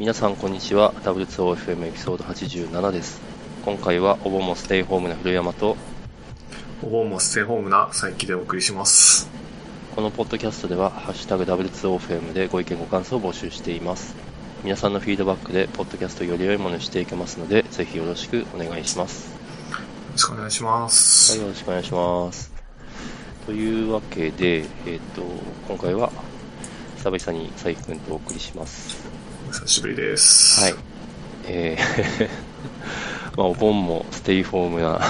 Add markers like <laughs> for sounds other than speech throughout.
皆さんこんにちは。W2OFM エピソード87です。今回はお盆もステイホームな古山とお盆もステイホームな佐伯でお送りします。このポッドキャストでは「ハッシュタグ #W2OFM」でご意見ご感想を募集しています。皆さんのフィードバックでポッドキャストをより良いものにしていけますのでぜひよろしくお願いします。よろしくお願いします。はいよろしくお願いします。というわけで、えっ、ー、と今回は久々に佐伯くんとお送りします。お久しぶりです。はい。えー <laughs> まあお盆もステイホームな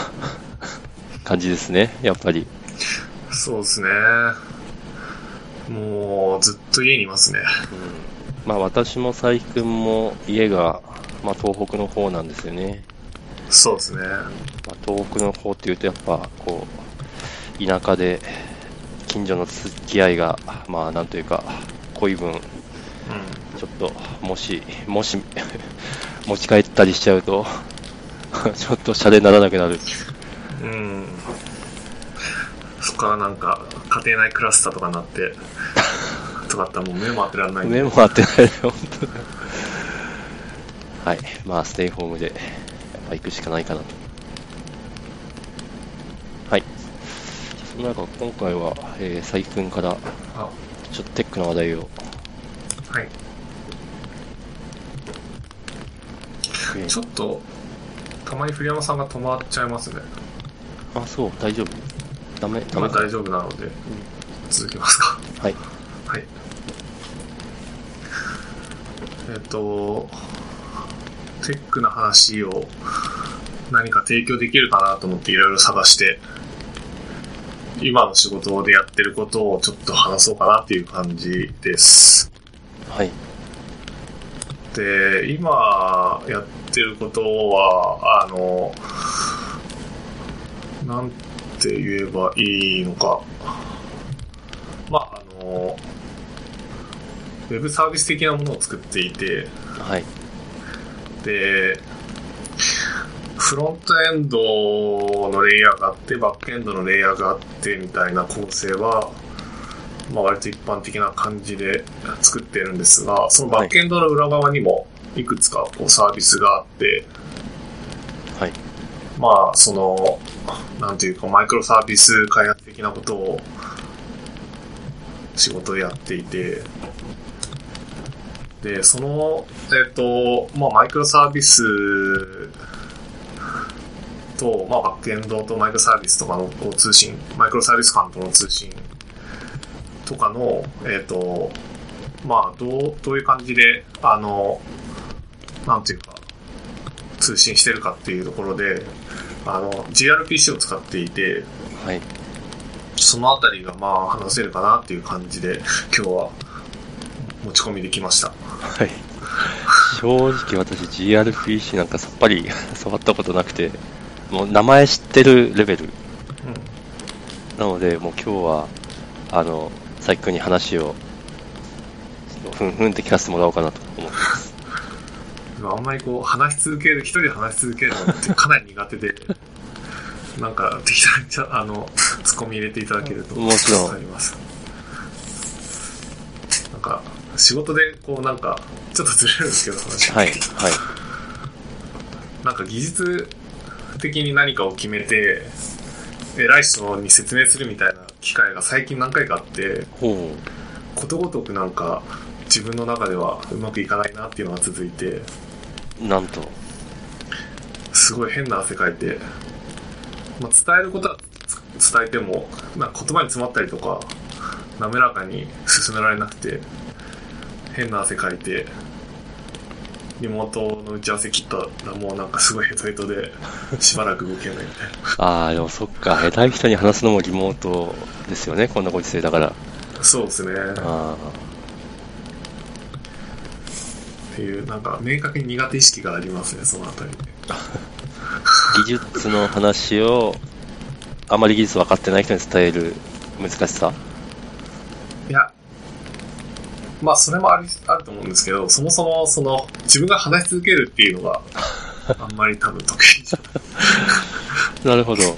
<laughs> 感じですねやっぱり。そうですね。もうずっと家にいますね、うん、まあ私も佐伯くんも家が、まあ、東北の方なんですよね。そうですね、まあ、東北の方っていうとやっぱこう田舎で近所の付き合いがまあなんというか濃い分、うん、ちょっともしもし <laughs> 持ち帰ったりしちゃうと <laughs> ちょっとシャレにならなくなる。うん。そこからなんか家庭内クラスターとかになって <laughs> とかったらもう目も当てられない。目も当てられない本当はい。まあステイホームでやっぱ行くしかないかなと。はい。その中今回は、えー、佐伯君からちょっとテックの話題を。はい、えー、ちょっとたまに古山さんが止まっちゃいますね。あそう大丈夫？ダメダメ大丈夫なので、うん、続きますか。はい。はい。えっ、ー、とテックな話を何か提供できるかなと思っていろいろ探して今の仕事でやってることをちょっと話そうかなっていう感じです。はい。で、今やってることは、あの、なんて言えばいいのか。まあ、あの、ウェブサービス的なものを作っていて、はい。で、フロントエンドのレイヤーがあって、バックエンドのレイヤーがあってみたいな構成は、まあ、割と一般的な感じで作ってるんですが、そのバックエンドの裏側にもいくつかこうサービスがあって、はい。まあ、その、なんていうか、マイクロサービス開発的なことを仕事でやっていて、で、その、えっ、ー、と、まあ、マイクロサービスと、まあ、バックエンドとマイクロサービスとかの通信、マイクロサービス間との通信とかの、えっ、ー、と、まあ、どう、どういう感じで、あの、なんていうか、通信してるかっていうところで、あの、GRPC を使っていて、はい。そのあたりがまあ話せるかなっていう感じで、今日は持ち込みできました。はい。正直私 GRPC なんかさっぱり触ったことなくて、もう名前知ってるレベル。うん、なので、もう今日は、あの、佐伯君に話を、ふんふんって聞かせてもらおうかなと思ってます。あんまりこう、話し続ける、一人で話し続けるのってかなり苦手で、なんか適当にあの、ツッコミ入れていただけると。もちろん。あります。なんか、仕事でこうなんか、ちょっとずれるんですけど、話はい、はい。なんか技術的に何かを決めて、偉い人に説明するみたいな機会が最近何回かあって、ことごとくなんか自分の中ではうまくいかないなっていうのが続いて、なんと。すごい変な汗かいて、まあ、伝えることは伝えても、なんか言葉に詰まったりとか、滑らかに進められなくて、変な汗かいて、リモートの打ち合わせ切ったらもうなんかすごいヘトヘトでしばらく動けないみたいな。<laughs> ああでもそっか。下手い人に話すのもリモートですよねこんなご時世だから。そうですね。ああっていうなんか明確に苦手意識がありますねそのあたり。技術の話をあまり技術分かってない人に伝える難しさ？いやまあ、それもあるあると思うんですけど、そもそも、その、自分が話し続けるっていうのが、<laughs> あんまり多分得意じゃ <laughs> なるほど。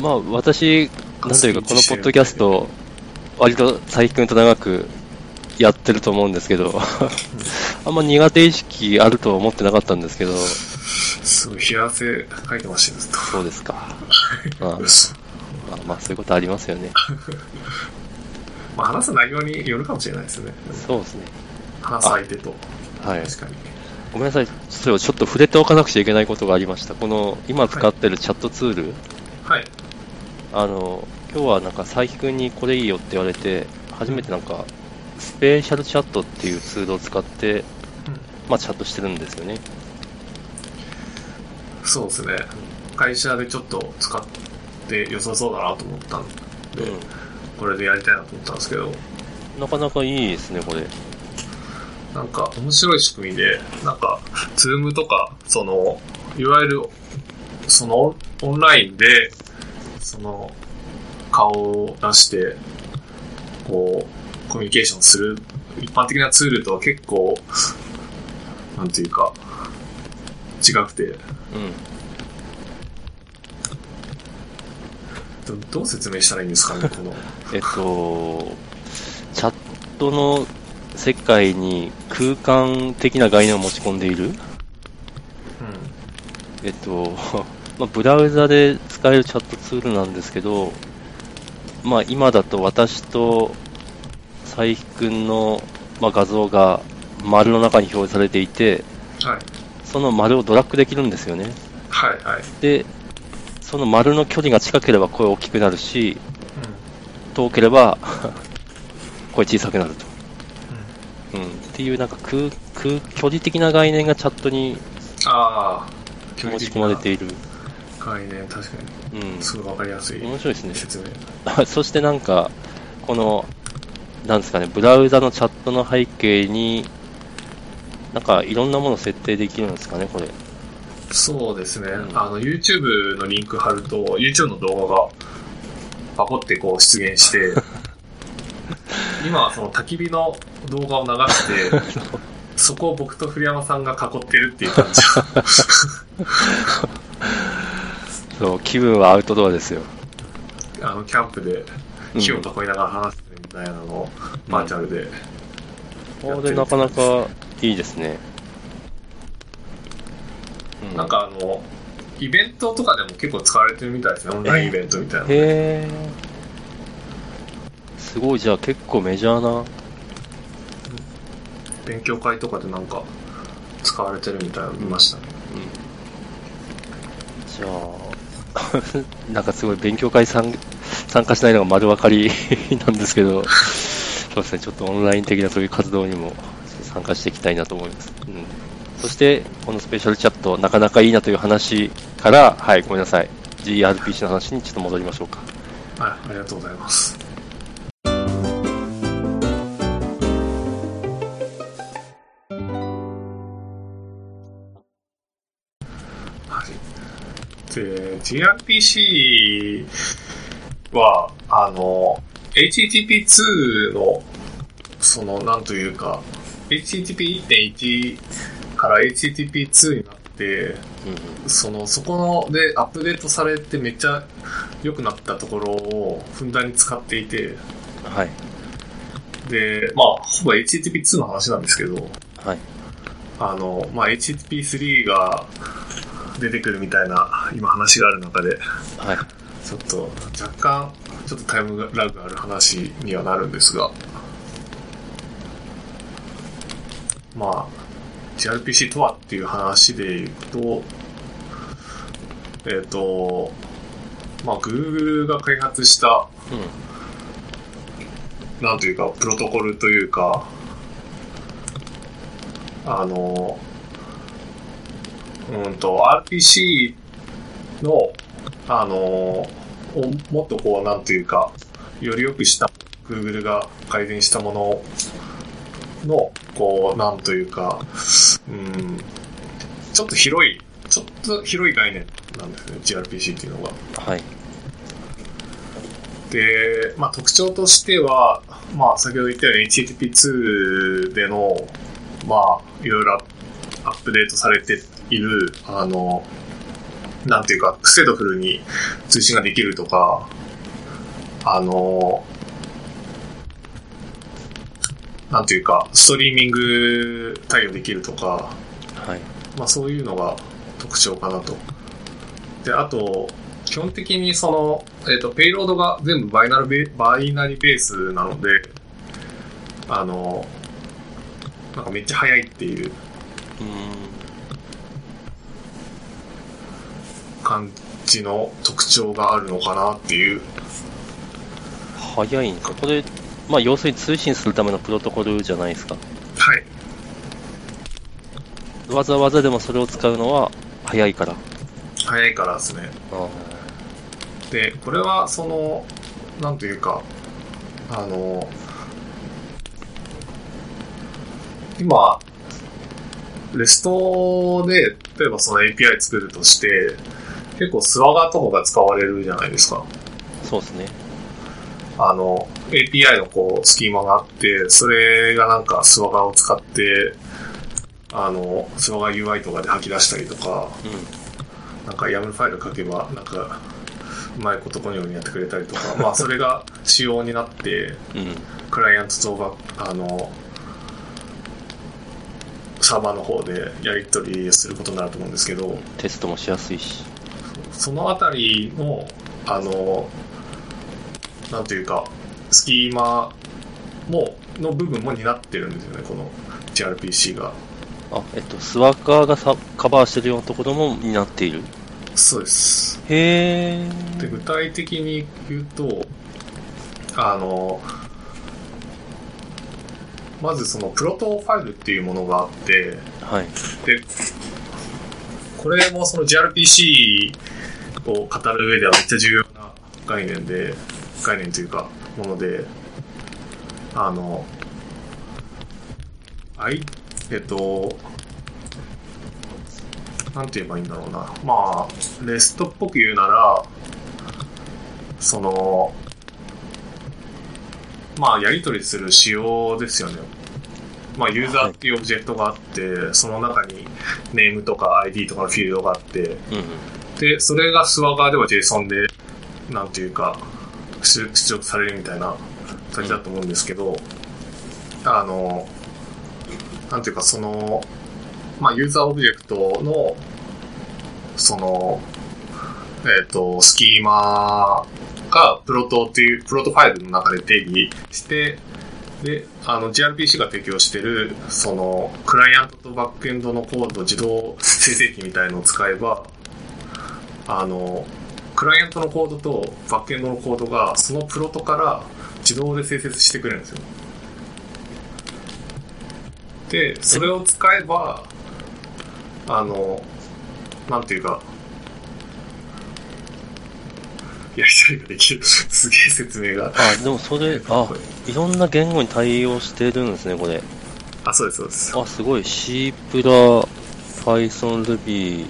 まあ、私、なんというか、このポッドキャスト、割と佐伯君と長くやってると思うんですけど、<laughs> あんま苦手意識あるとは思ってなかったんですけど、すごい冷や汗かいてましたよ。そうですか。まあ、まあ、まあ、そういうことありますよね。まあ、話す内容によるかもしれないですね。そうですね。話す相手と。はい。確かに。ごめんなさい、それをちょっと触れておかなくちゃいけないことがありました。この、今使ってるチャットツール、はい。あの、今日はなんか佐伯くんにこれいいよって言われて、初めてなんか、スペシャルチャットっていうツールを使って、まあ、チャットしてるんですよね。そうですね。会社でちょっと使って良さそうだなと思ったんで、うこれでやりたいなと思ったんですけど、ん。なかなかいいですね、これ。なんか面白い仕組みで、なんか、ズームとか、その、いわゆる、その、オンラインで、その、顔を出して、こう、コミュニケーションする、一般的なツールとは結構、なんていうか、違くて、うん。どどう説明したらいいんですかね、この。えっと、チャットの世界に空間的な概念を持ち込んでいる、うん。えっと、<laughs> まあ、ブラウザで使えるチャットツールなんですけど、まあ、今だと私と佐伯くんの、まあ、画像が丸の中に表示されていて、はい。その丸をドラッグできるんですよね。はい、はい。で、その丸の距離が近ければ声大きくなるし、う遠ければ声小さくなると。うん、っていうなんか空空距離的な概念がチャットにん。ああ、持ち込まれている。概念、確かうんに、。すごいわかりやすい面白いですね。説明。<laughs> そしてなんか、この、なんですかね、ブラウザのチャットの背景に、なんかいろんなものを設定できるんですかね、これ。そうですね、うんあの YouTube のリンク貼ると YouTube の動画がパコってこう出現して <laughs> 今はその焚き火の動画を流してそこを僕と古山さんが囲ってるっていう感じ。そう、気分はアウトドアですよ。あのキャンプで火を囲いながら話してるみたいなのをバーチャルで、これなかなかいいですね。うなん、かあのイベントとかでも結構使われてるみたいですね。オンラインイベントみたいなへえ。すごい、じゃあ結構メジャーな。勉強会とかでなんか使われてるみたいなの見ましたね、じゃあ、<laughs> なんかすごい勉強会参参加しないのが丸分かり <laughs> なんですけど、そうですね、ちょっとオンライン的なそういう活動にも参加していきたいなと思います。うん、そして、このスペシャルチャット、なかなかいいなという話から、はい、ごめんなさい、GRPC の話にちょっと戻りましょうか。はいありがとうございますはい。で、gRPC は、あの、HTTP2 の、その、なんというか、HTTP1.1 から HTTP2 になって、うんその、そこのでアップデートされてめっちゃ良くなったところをふんだんに使っていて、うん、はい、で、まあ、ほぼ HTTP2 の話なんですけど、はい、あの、まあ、HTTP3 が出てくるみたいな今話がある中で、はい、ちょっと若干、ちょっとタイムラグある話にはなるんですが、まあ、gRPC とはっていう話で言うと、えっ、と、まあ、Google が開発した、うん、なんというか、プロトコルというか、あの、うんと、RPC の、あの、もっとこう、なんというか、より良くした、Google が改善したものをの、こう、なんというか、うん、ちょっと広い、ちょっと広い概念なんですね、gRPC っていうのが。はい、で、まあ、特徴としては、まあ、先ほど言ったように HTTP2 での、まあ、いろいろアップデートされている、あの、なんていうか、ステートフルに通信ができるとか、あの、なんていうか、ストリーミング対応できるとか、はい。まあそういうのが特徴かなと。で、あと、基本的にその、えっ、と、ペイロードが全部バイナルベバイナリベースなので、あの、なんかめっちゃ速いっていう。感じの特徴があるのかなっていう。早いんか。これ、まあ、要するに通信するためのプロトコルじゃないですか。はい。わざわざでもそれを使うのは早いから。速いからですね。あで、これはその、なんというか、あの、今、レストで、例えばその API 作るとして、結構スワガーとかが使われるじゃないですか。ーそうですね。あの、API のこう、スキーマがあって、それがなんかスワガーを使って、あの、スワガー UI とかで吐き出したりとか、うなんか YAML ファイル書けば、なんか、うまいことこのようにやってくれたりとか、<laughs> まあそれが仕様になって、ん。うん。クライアントとバあの、サーバーの方でやり取りすることになると思うんですけど、テストもしやすいし。そのあたりの、あの、なんていうか、スキーマも、の部分も担ってるんですよね、この gRPC が。あ、えっと、スワッカーがさカバーしてるようなところも担っている。そうです。へで、具ー。体的に言うと、あの、まずそのプロトファイルっていうものがあって、はい。で、これもその gRPC を語る上ではめっちゃ重要な概念で、概念というか、もので、あの、あい、えっと、なんて言えばいいんだろうな。まあ、レストっぽく言うなら、その、まあ、やり取りする仕様ですよね。まあ、ユーザーっていうオブジェクトがあって、その中にネームとか ID とかのフィールドがあって、うん。で、それが Swagger では JSON で、なんていうか、出力されるみたいな感じだと思うんですけど、あの、なんていうか、その、まあ、ユーザーオブジェクトの、その、えっ、と、スキーマがプロトっていう、プロトファイルの中で定義して、で、あの、gRPC が提供してる、その、クライアントとバックエンドのコード、自動生成器みたいのを使えば、あの、クライアントのコードとバックエンドのコードが、そのプロトから自動で生成してくれるんですよ。で、それを使えば、あの、なんていうか、やりとりができる。<laughs> すげえ説明が。あ、でもそれ、あ、いろんな言語に対応してるんですね、これ。あ、そうです、そうです。あ、すごい。C プラ、Python、Ruby、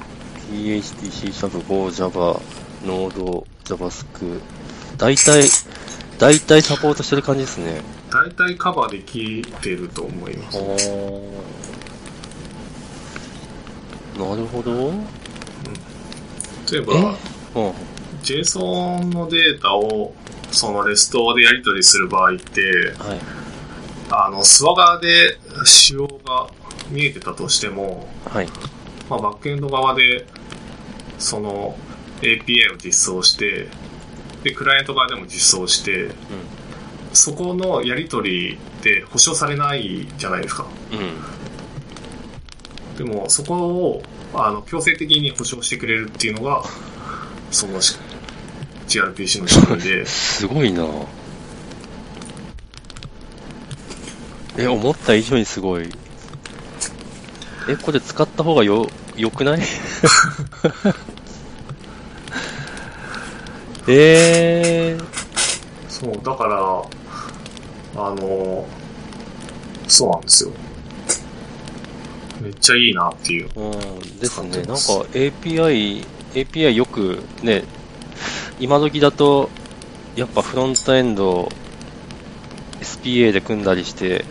PHP、C シャープ、Go、Java、Node、JavaScript。大体、大体サポートしてる感じですね。大体カバーできてると思います。なるほど。例えば、うん。JSON のデータをそのレストでやり取りする場合って、はい。あの、スワガーで仕様が見えてたとしても、はい。まあ、バックエンド側で、その API を実装して、で、クライアント側でも実装して、そこのやり取りって保証されないじゃないですか。うん。うん。でも、そこを、あの、強制的に保証してくれるっていうのが、そのし gRPC の仕組みで、<laughs> すごいなえ、思った以上にすごい。え、これ使った方がよ、良くない？<laughs> えー、そう、だから、あの、そうなんですよ。めっちゃいいなっていう。うん、ですね。なんか API、API よくね、今時だと、やっぱフロントエンド、SPA で組んだりして、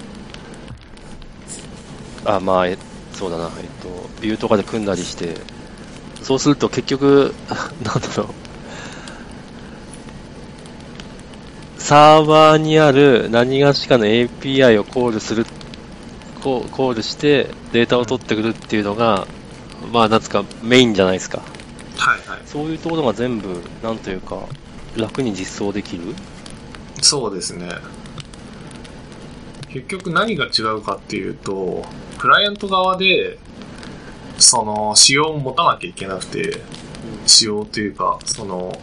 あ、まあ、えそうだな、えっと、ビューとかで組んだりして、そうすると結局、<laughs> なんだろう、サーバーにある何がしかの API をコールする、ココールしてデータを取ってくるっていうのが、まあなんつうかメインじゃないですか。はいはい。そういうところが全部、なんというか、楽に実装できるそうですね。結局何が違うかっていうと、クライアント側で、その、仕様を持たなきゃいけなくて、仕様というか、その、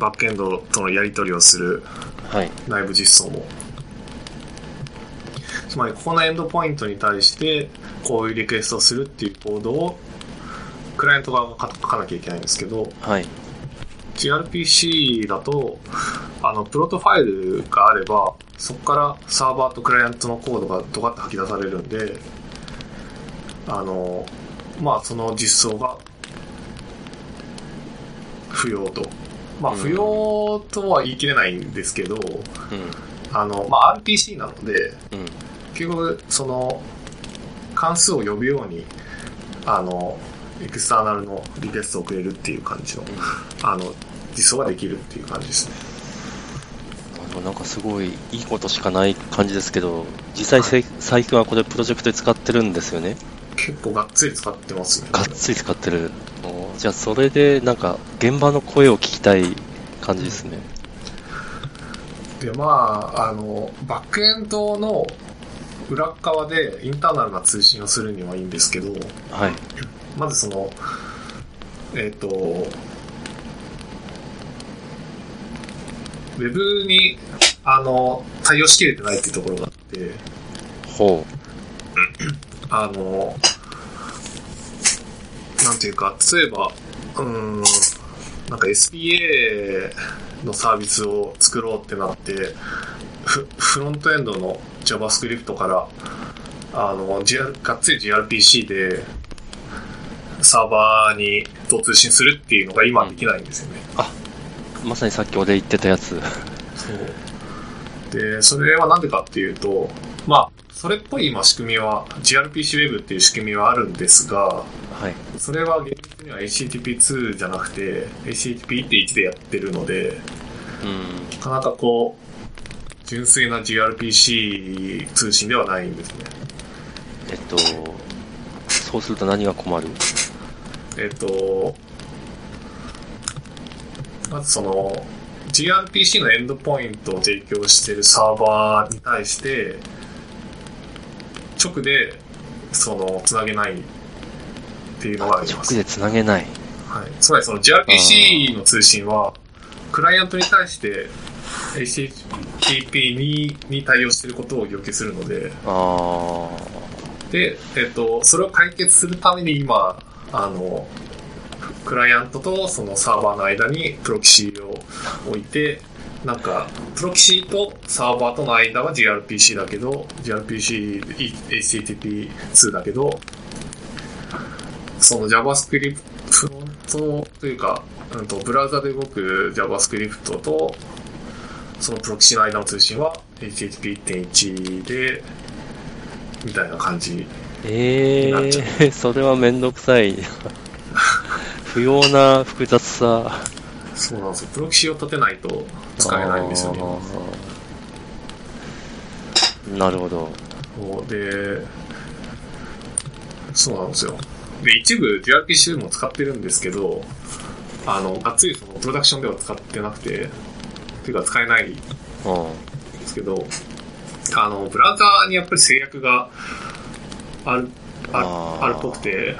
バックエンドとのやり取りをするはい。内部実装も。つまり、ここのエンドポイントに対して、こういうリクエストをするっていうコードを、クライアント側が書かなきゃいけないんですけど、はい。gRPC だと、あの、プロトファイルがあれば、そこからサーバーとクライアントのコードがドカッと吐き出されるんで、あの、まあ、その実装が不要と。まあ、うん不要とは言い切れないんですけど、うん。あの、まあ、RPC なので、うん。結局、その、関数を呼ぶように、あの、エクスターナルのリクエストをくれるっていう感じの、あの、実装ができるっていう感じですね。でもなんかすごいいいことしかない感じですけど、実際せ、最近はこれプロジェクトで使ってるんですよね。結構がっつり使ってますね。がっつり使ってる。おじゃあそれでなんか現場の声を聞きたい感じですね。で、まあ、あの、バックエンドの裏側でインターナルな通信をするにはいいんですけど、はい。まずその、えっ、と、ウェブに、あの、対応しきれてないっていうところがあって、ほあの、なんていうか、例えば、うーん、なんか SPA のサービスを作ろうってなって、フフロントエンドの JavaScript から、あの、GR がっつり gRPC で、サーバーにと通信するっていうのが今できないんですよね。う。まさにさっき俺言ってたやつ。そう。で、それはなんでかっていうと、まあ、それっぽい今仕組みは、gRPC Web っていう仕組みはあるんですが、はい。それは現実には HTTP2 じゃなくて、HTTP1 でやってるので、うん。なかなかこう、純粋な gRPC 通信ではないんですね。えっと、そうすると何が困る？えっと、まずその、gRPC のエンドポイントを提供しているサーバーに対して、直で、その、つなげないっていうのがあります。直でつなげない。はい。つまりその gRPC の通信は、クライアントに対して HTTP にに対応していることを要求するので、あで、えっと、それを解決するために今、あの、クライアントとそのサーバーの間にプロキシを置いて、なんか、プロキシとサーバーとの間は gRPC だけど、gRPC、HTTP2 だけど、その JavaScript、フロントというか、うんと、ブラウザで動く JavaScript と、そのプロキシの間の通信は HTTP1.1 で、みたいな感じ。えなっちゃえー、それはめんどくさい。不要な複雑さ。そうなんですよ。プロキシを立てないと使えないんですよね。なるほど。で、そうなんですよ。で、一部 gRPC も使ってるんですけど、あの、がっつりそのプロダクションでは使ってなくて、っていうか使えないんうん。ですけど、あの、ブラウザーにやっぱり制約がある、ああるっぽくて、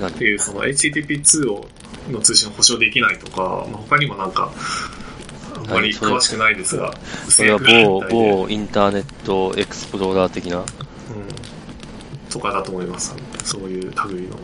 なっていう、その HTTP2 をの通信を保証できないとか、まあ、他にもなんか、あんまり詳しくないですが、それは制約がある某、某インターネットエクスプローラー的な？うん、とかだと思います。そういう類の。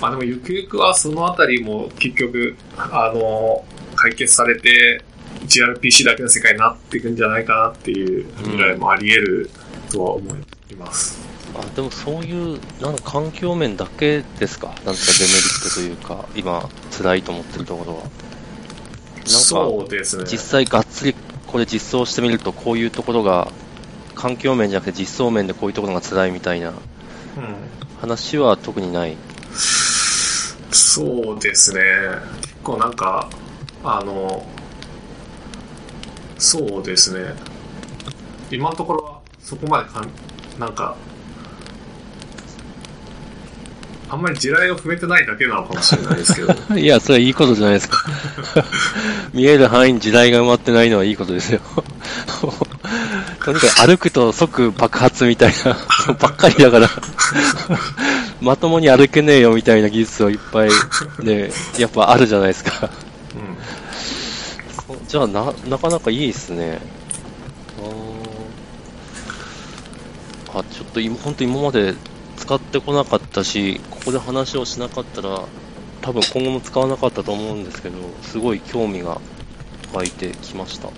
まあでもゆくゆくはそのあたりも結局、あの、解決されて gRPC だけの世界になっていくんじゃないかなっていう未来もあり得るとは思います。あ、でもそういう、なんか環境面だけですか？なんかデメリットというか、今、辛いと思ってるところは。なんか、ね。実際がっつりこれ実装してみると、こういうところが、環境面じゃなくて実装面でこういうところが辛いみたいなうん話は特にない。そうですね。結構なんか、あの、そうですね。今のところはそこまでかん、なんか、あんまり地雷を踏めてないだけなのかもしれないですけど。<laughs> いや、それはいいことじゃないですか。<laughs> 見える範囲に地雷が埋まってないのはいいことですよ。とにかく歩くと即爆発みたいな <laughs> ばっかりだからまともに歩けねえよみたいな技術をいっぱいね、やっぱあるじゃないですか。うん。じゃあな、なかなかいいですね。あちょっと今、本当今まで使ってこなかったし、ここで話をしなかったら、多分今後も使わなかったと思うんですけど、すごい興味が湧いてきました。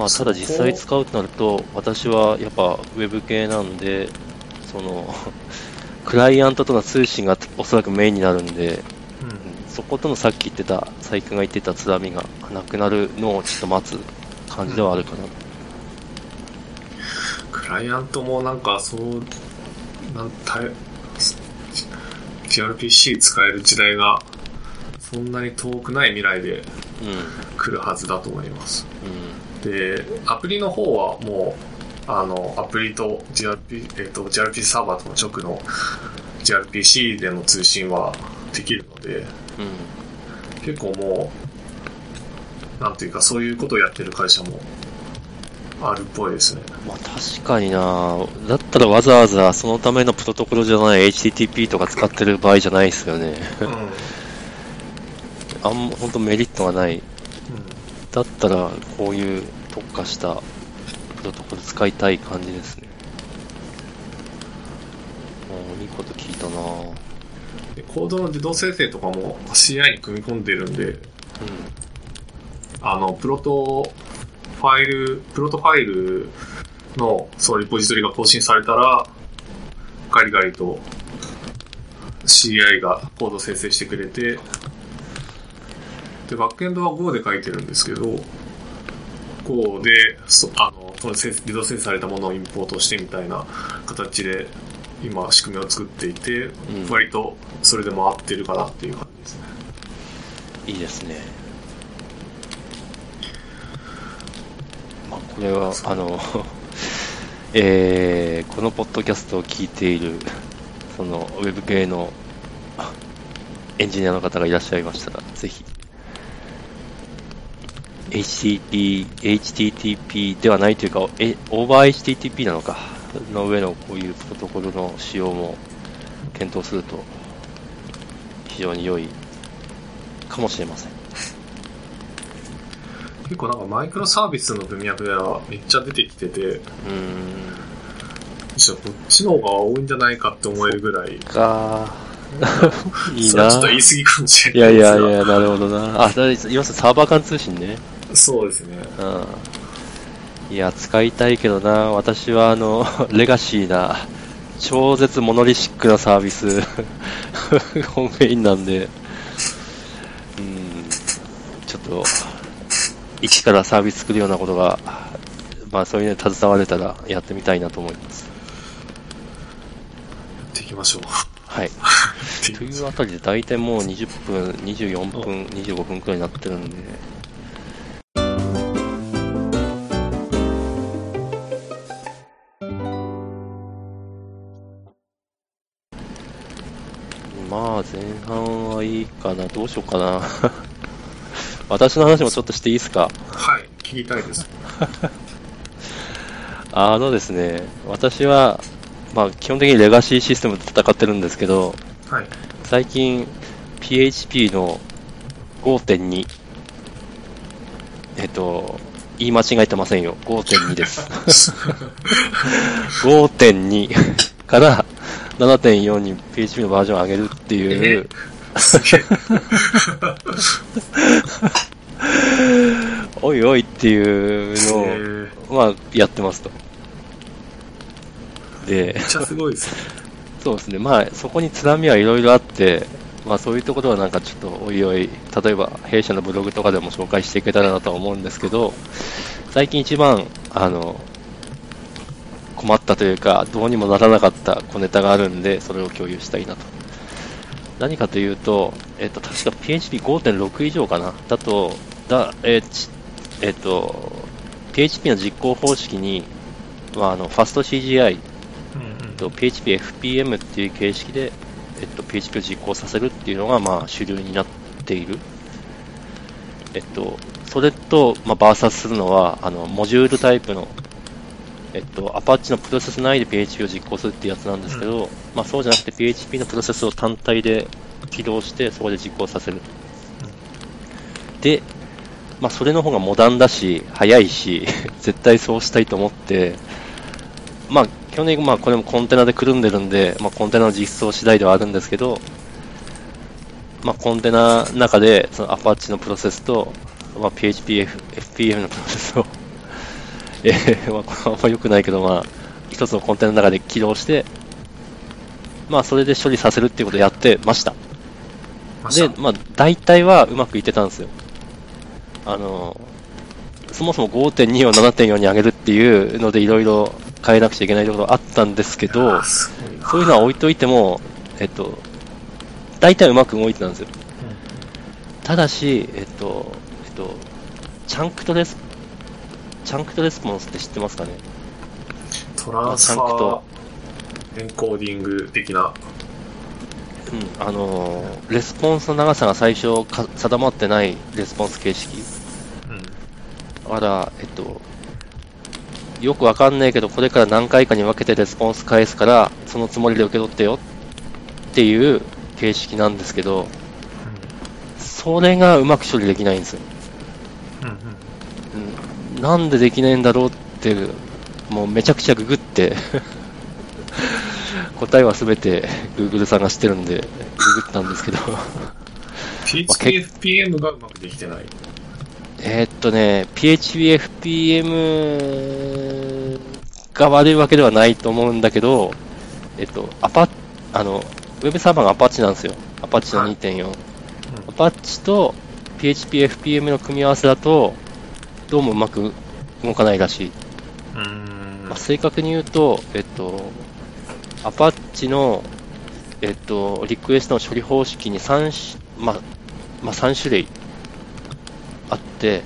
まあ、ただ実際使うとなると、私はやっぱウェブ系なんで、その、<laughs> クライアントとの通信がおそらくメインになるんで、うん。そことのさっき言ってた、佐伯君が言ってた津波がなくなるのをちょっと待つ感じではあるかな。クライアントもなんかそう、なんた gRPC 使える時代がそんなに遠くない未来でうん。来るはずだと思います。うん。で、アプリの方はもう、あの、アプリと GRP、えっ、と、GRP サーバーとの直の gRPC での通信はできるので、うん。結構もう、なんていうかそういうことをやってる会社もあるっぽいですね。まあ確かになだったらわざわざそのためのプロトコルじゃない HTTP とか使ってる場合じゃないですよね。うん。うん。あんま、ほんとメリットがない。だったらこういう特化したプロトコル使いたい感じですね。あーいいこと聞いたなでコードの自動生成とかも CI に組み込んでるんで、うあの、プロトファイル、プロトファイルのそのリポジトリが更新されたら、ガリガリと CI がコード生成してくれて、で、バックエンドは Go で書いてるんですけど、Go で、そあの、その生自動生成されたものをインポートしてみたいな形で、今仕組みを作っていて、うん割とそれで回ってるかなっていう感じですね。ん。いいですね。まあこれは、あの、<laughs> えー、このポッドキャストを聞いている、その、ウェブ系のあエンジニアの方がいらっしゃいましたら、ぜひ、HTTP、HTTP ではないというか、えオーバー HTTP なのか、の上のこういうプロトコルの使用も検討すると、非常に良いかもしれません。結構なんかマイクロサービスの文脈ではめっちゃ出てきてて、うーん、じゃあこっちの方が多いんじゃないかって思えるぐらい、か、い <laughs> いそれはなちょっと言い過ぎかもしいやれないですが。いやいや、なるほどな。あ、だいわゆるサーバー間通信ね。そうですね。うん。いや、使いたいけどな。私は、あの、<laughs> レガシーな、超絶モノリシックなサービス、<laughs> 本メインなんで、うん、ちょっと、一からサービス作るようなことが、まあそういうのに携われたらやってみたいなと思います。やっていきましょう。はい。<laughs> というあたりで大体もう20分、24分、25分くらいになってるんで、いいかな、どうしようかな。私の話もちょっとしていいですかはい、聞きたいです。あのですね、私は、まあ基本的にレガシーシステムで戦ってるんですけど、はい。最近 PHP の5.2えっと言い間違えてませんよ5.2です5.2から7.4に PHP のバージョンを上げるっていう。<laughs> おいおいっていうのを、え。ーまあやってますと。でめっちゃすごいですね。そうですね、まあ、そこに津波はいろいろあって、まあ、そういうところはなんかちょっとおいおい、例えば弊社のブログとかでも紹介していけたらなとは思うんですけど、最近一番、あの、困ったというか、どうにもならなかった小ネタがあるんで、それを共有したいなと何かというと、えっと、確か PHP5.6 以上かな。だと、だ、ええっと、PHP の実行方式に、まあ、あの、ファスト CGI うんうん。と PHPFPM っていう形式で、えっと、PHP を実行させるっていうのが、まあ、主流になっている。えっと、それと、まあ、バーサスするのは、あの、モジュールタイプの、えっと、アパッチのプロセス内で PHP を実行するっていうやつなんですけど、まあ、そうじゃなくて PHP のプロセスを単体で起動して、そこで実行させる。で、まあ、それの方がモダンだし、早いし、<laughs> 絶対そうしたいと思って、まあ、基本的にまあこれもコンテナでくるんでるんで、まあ、コンテナの実装次第ではあるんですけど、まあ、コンテナの中でそのアパッチのプロセスと、まあ、PHP、FPM のプロセスを、えー <laughs> まあ、これはあんま良くないけど、まあ、一つのコンテナの中で起動して、まあ、それで処理させるっていうことをやってました。で、まあ、大体はうまくいってたんですよ。あの、そもそも5.2を7.4に上げるっていうのでいろいろ変えなくちゃいけないところあったんですけど。そういうのは置いといても、えっと、大体うまく動いてたんですよ。ただし、えっと、えっと、チャンクとレス、チャンクとレスポンスって知ってますかね？トランスファー、エンコーディング的な。うん、あのーレスポンスの長さが最初か定まってないレスポンス形式。うん。だから、えっと、よくわかんないけど、これから何回かに分けてレスポンス返すから、そのつもりで受け取ってよっていう形式なんですけど、それがうまく処理できないんですよ。なんでできないんだろうって、もうめちゃくちゃググって、<laughs> 答えはすべて Google さんが知ってるんで、ググったんですけど、PHPFPM がうまくできてない。えーっとね、PHPFPM が悪いわけではないと思うんだけど、えっと、アパあの、ウェブサーバーがアパッチなんですよ。アパッチのはい2.4。アパッチと PHPFPM の組み合わせだと、どうもうまく動かないらしい。うーんまあ、正確に言うと、えっと、アパッチの、えっと、リクエストの処理方式に3し、まあ、まあ、3種類あって、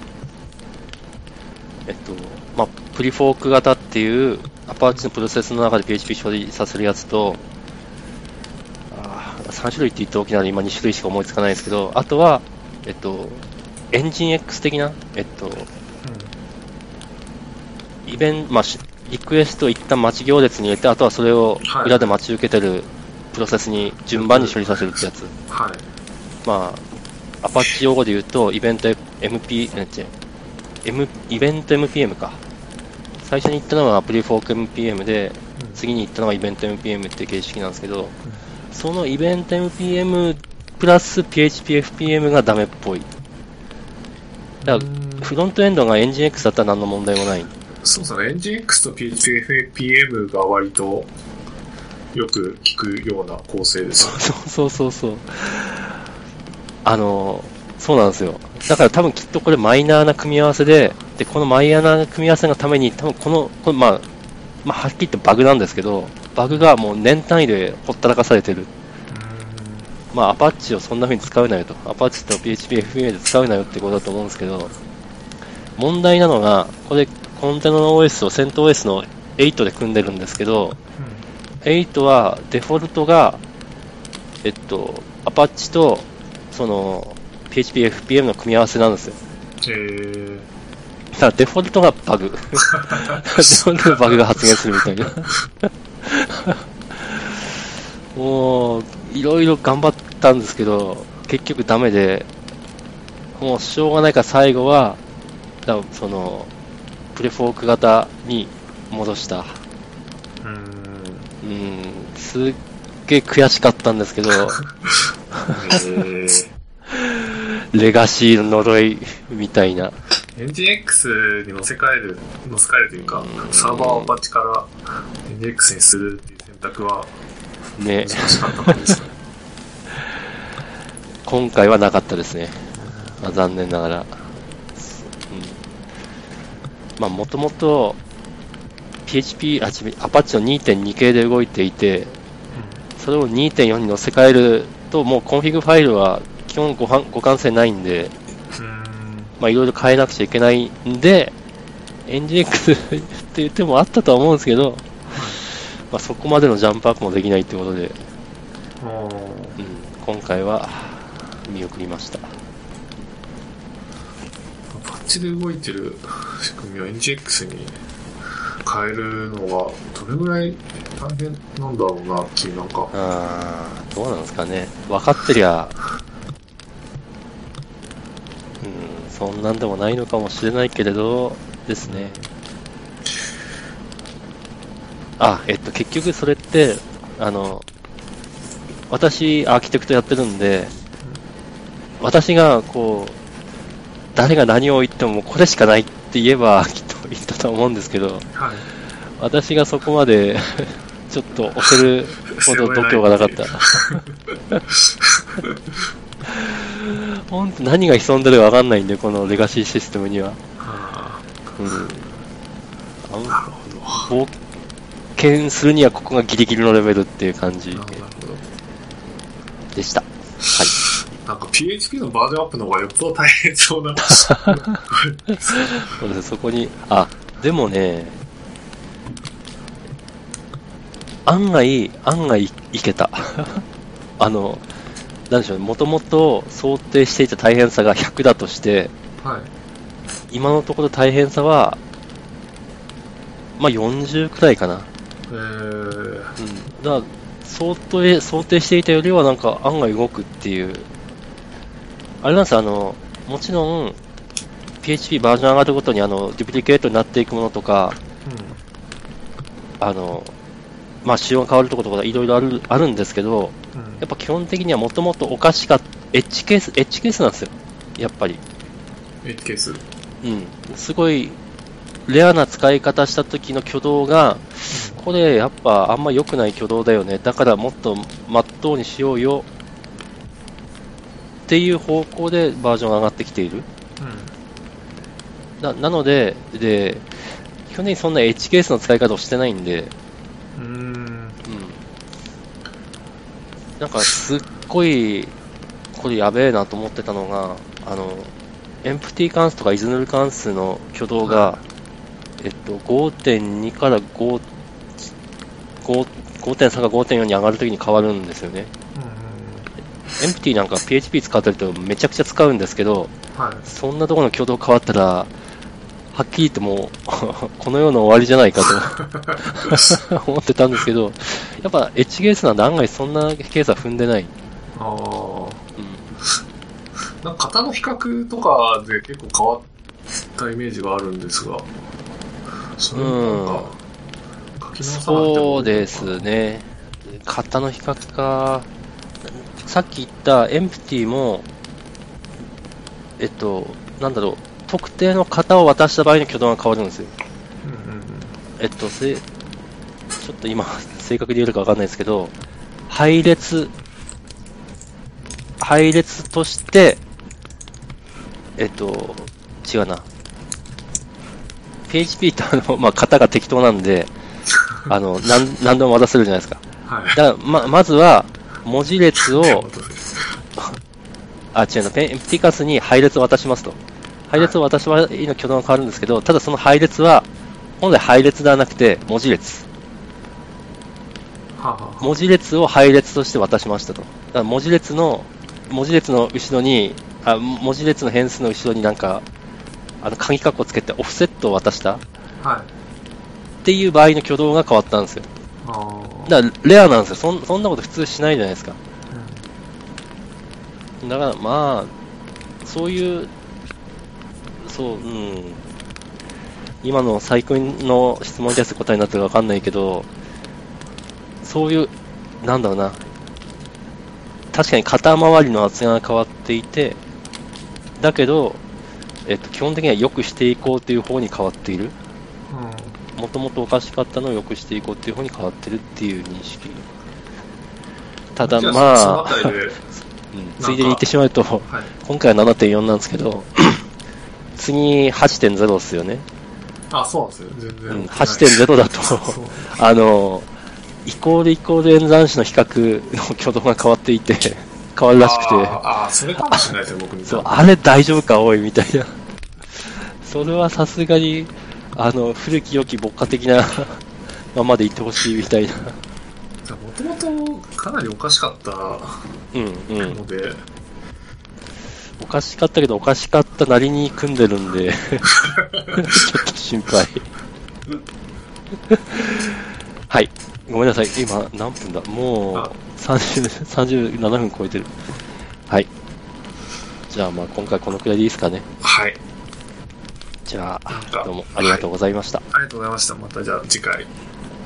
えっと、まあ、プリフォーク型っていう、アパッチのプロセスの中で PHP 処理させるやつと、あー3種類って言って大きなので今2種類しか思いつかないですけど、あとは、えっと、エンジン X 的な、えっと、イベント、まあ、しリクエストを一旦待ち行列に入れて、あとはそれをはい裏で待ち受けてるプロセスに順番に処理させるってやつ。はい。まあ、アパッチ用語で言うと、イベント MP、M、イベント MPM か。最初に言ったのはプリフォーク MPM で、次に言ったのがイベント MPM っていう形式なんですけど、そのイベント MPM プラス PHPFPM がダメっぽい。だから、フロントエンドがエンジン X だったら何の問題もない。そうですね。エンジン X と PHPFPM が割とよく聞くような構成ですよね。<laughs> そうそうそうそう。あの、そうなんですよ。だから多分きっとこれマイナーな組み合わせで、で、このマイナーな組み合わせのために、多分この、これまあ、まあ、はっきり言ってバグなんですけど、バグがもう年単位でほったらかされてる。まあ、アパッチをそんな風に使うなよと。アパッチと PHPFPA で使うなよってことだと思うんですけど、問題なのが、これ、コンテナの OS をセント OS の8で組んでるんですけど、8はデフォルトが、えっと、アパッチと、その、PHP、FPM の組み合わせなんですよ。えー、だからデフォルトがバグ。<laughs> デフォルトがバグが発現するみたいな。<laughs> もう、いろいろ頑張ったんですけど、結局ダメで、もうしょうがないから最後は、だその、プレフォーク型に戻した。うーん。うん、すっげえ悔しかったんですけど、えー、レガシーの呪いみたいな。エンジン X に乗せ替える、乗せ替えるというかう、んサーバーをアパッチからエンジン X にするっていう選択はね難、しかった感じですね。<laughs> 今回はなかったですね。まあ、残念ながら。うん、まあ、もともと、PHP、あ、 Apache の2.2系で動いていて、それを2.4に乗せ替えると、もうコンフィグファイルは基本互換互換性ないんで、うん。まあいろいろ変えなくちゃいけないんで、NGX <laughs> って言ってもあったとは思うんですけど、まあそこまでのジャンプアップもできないってことで、うん、今回は見送りました。で動いてる仕組みを NGX に変えるのがどれぐらい大変なんだろうなっていうなんかあーどうなんですかね。分かってりゃ、うん、そんなんでもないのかもしれないけれど、ですね。あ、えっと、結局それって、あの、私、アーキテクトやってるんで、私が、こう、誰が何を言ってもこれしかないって言えば、<laughs> きっと言ったと思うんですけど、はい私がそこまで、<laughs> ちょっと押せるほど度胸がなかった。<laughs> 本当何が潜んでるか分かんないんで、このレガシーシステムには。あうん。なるほど冒険するにはここがギリギリのレベルっていう感じでした。はい。なんか PHP のバージョンアップの方がよっぽど大変そうなそうです、そこに、あ、でもね、案外、案外いけた。<laughs> あの、なんでしょうね、もともと想定していた大変さが100だとして、はい今のところ大変さは、まあ40くらいかな。えー、うん。だから、想定、想定していたよりはなんか案外動くっていう。あれなんですよあの、もちろん、PHP バージョン上がるごとにあの、デュプリケートになっていくものとか、あの、まあ、仕様が変わるところとかいろいろある、あるんですけど、うんうんやっぱ基本的にはもともとおかしかった、エッジケース、エッジケースなんですよ。やっぱり。8ケースうん。すごい、レアな使い方した時の挙動が、これやっぱあんま良くない挙動だよね。だからもっとまっとうにしようよ。っていう方向でバージョンが上がってきている。ななので、で、去年そんな H ケースの使い方をしてないんで、うんうんうん。なんかすっごい、これやべえなと思ってたのが、あの、エンプティ関数とかイズヌル関数の挙動が、えっと、5.2から5 5 5.3か5.4に上がるときに変わるんですよね。エンプティなんか PHP 使ってるとめちゃくちゃ使うんですけど、はいそんなところの挙動変わったら、はっきり言ってもう、<laughs> この世の終わりじゃないかと <laughs> 思ってたんですけど、やっぱケースなんで案外そんなケースは踏んでない。ああうんなんか型の比較とかで結構変わったイメージがあるんですが、それもなんか、書き直さなくてもそうですね。型の比較か。さっき言ったエンプティも、えっと、なんだろう、特定の型を渡した場合の挙動が変わるんですよ。えっと、せちょっと今、正確に言えるかわかんないですけど、配列、配列として、えっと、違うな。PHP ってあの、まあ、型が適当なんで、<laughs> あの、なん、何でも渡せるじゃないですか。はい。だから、ま、まずは、文字列を、あ、違うな、ペン、エンプティカスに配列を渡しますと。配列を渡す場合の挙動が変わるんですけど、ただその配列は、本来配列ではなくて、文字列。文字列を配列として渡しましたと。だから文字列の、文字列の後ろに、あ文字列の変数の後ろになんか、あの、鍵括弧つけてオフセットを渡したっはい。ていう場合の挙動が変わったんですよ。だから、レアなんですよ。そんそんなこと普通しないじゃないですか。だから、まあ、そういう、そう、うん。今の最近の質問に対する答えになってるかわかんないけど、そういう、なんだろうな。確かに肩周りの厚が変わっていて、だけど、えっと、基本的には良くしていこうという方に変わっている。もともとおかしかったのを良くしていこうっていう方に変わってるっていう認識。ただまあ、うんついでに言ってしまうと、はい。今回は7.4なんですけど、<laughs> 次8.0ですよね。あ、そうなんですよ。全然。うん、8.0だと、<laughs> あの、イコールイコール演算子の比較の挙動が変わっていて、<laughs> 変わるらしくて。ああ、それかもしれないですよ、僕に。そう、あれ大丈夫か、おい、みたいな。それはさすがに、あの、古き良き牧歌的な <laughs> ままでいってほしいみたいな。もともとかなりおかしかったうんうん。ので、おかしかったけど、おかしかったなりに組んでるんで、ちょっと心配。はい。ごめんなさい。今、何分だ？もあう、30、37分超えてる。はい。じゃあ、まあ、今回このくらいでいいですかね。はい。じゃあ、どうもありがとうございました。ありがとうございました。またじゃあ次回。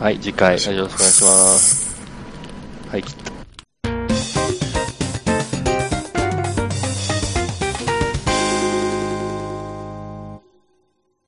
はい、次回、よろしくお願いします。はい、切った。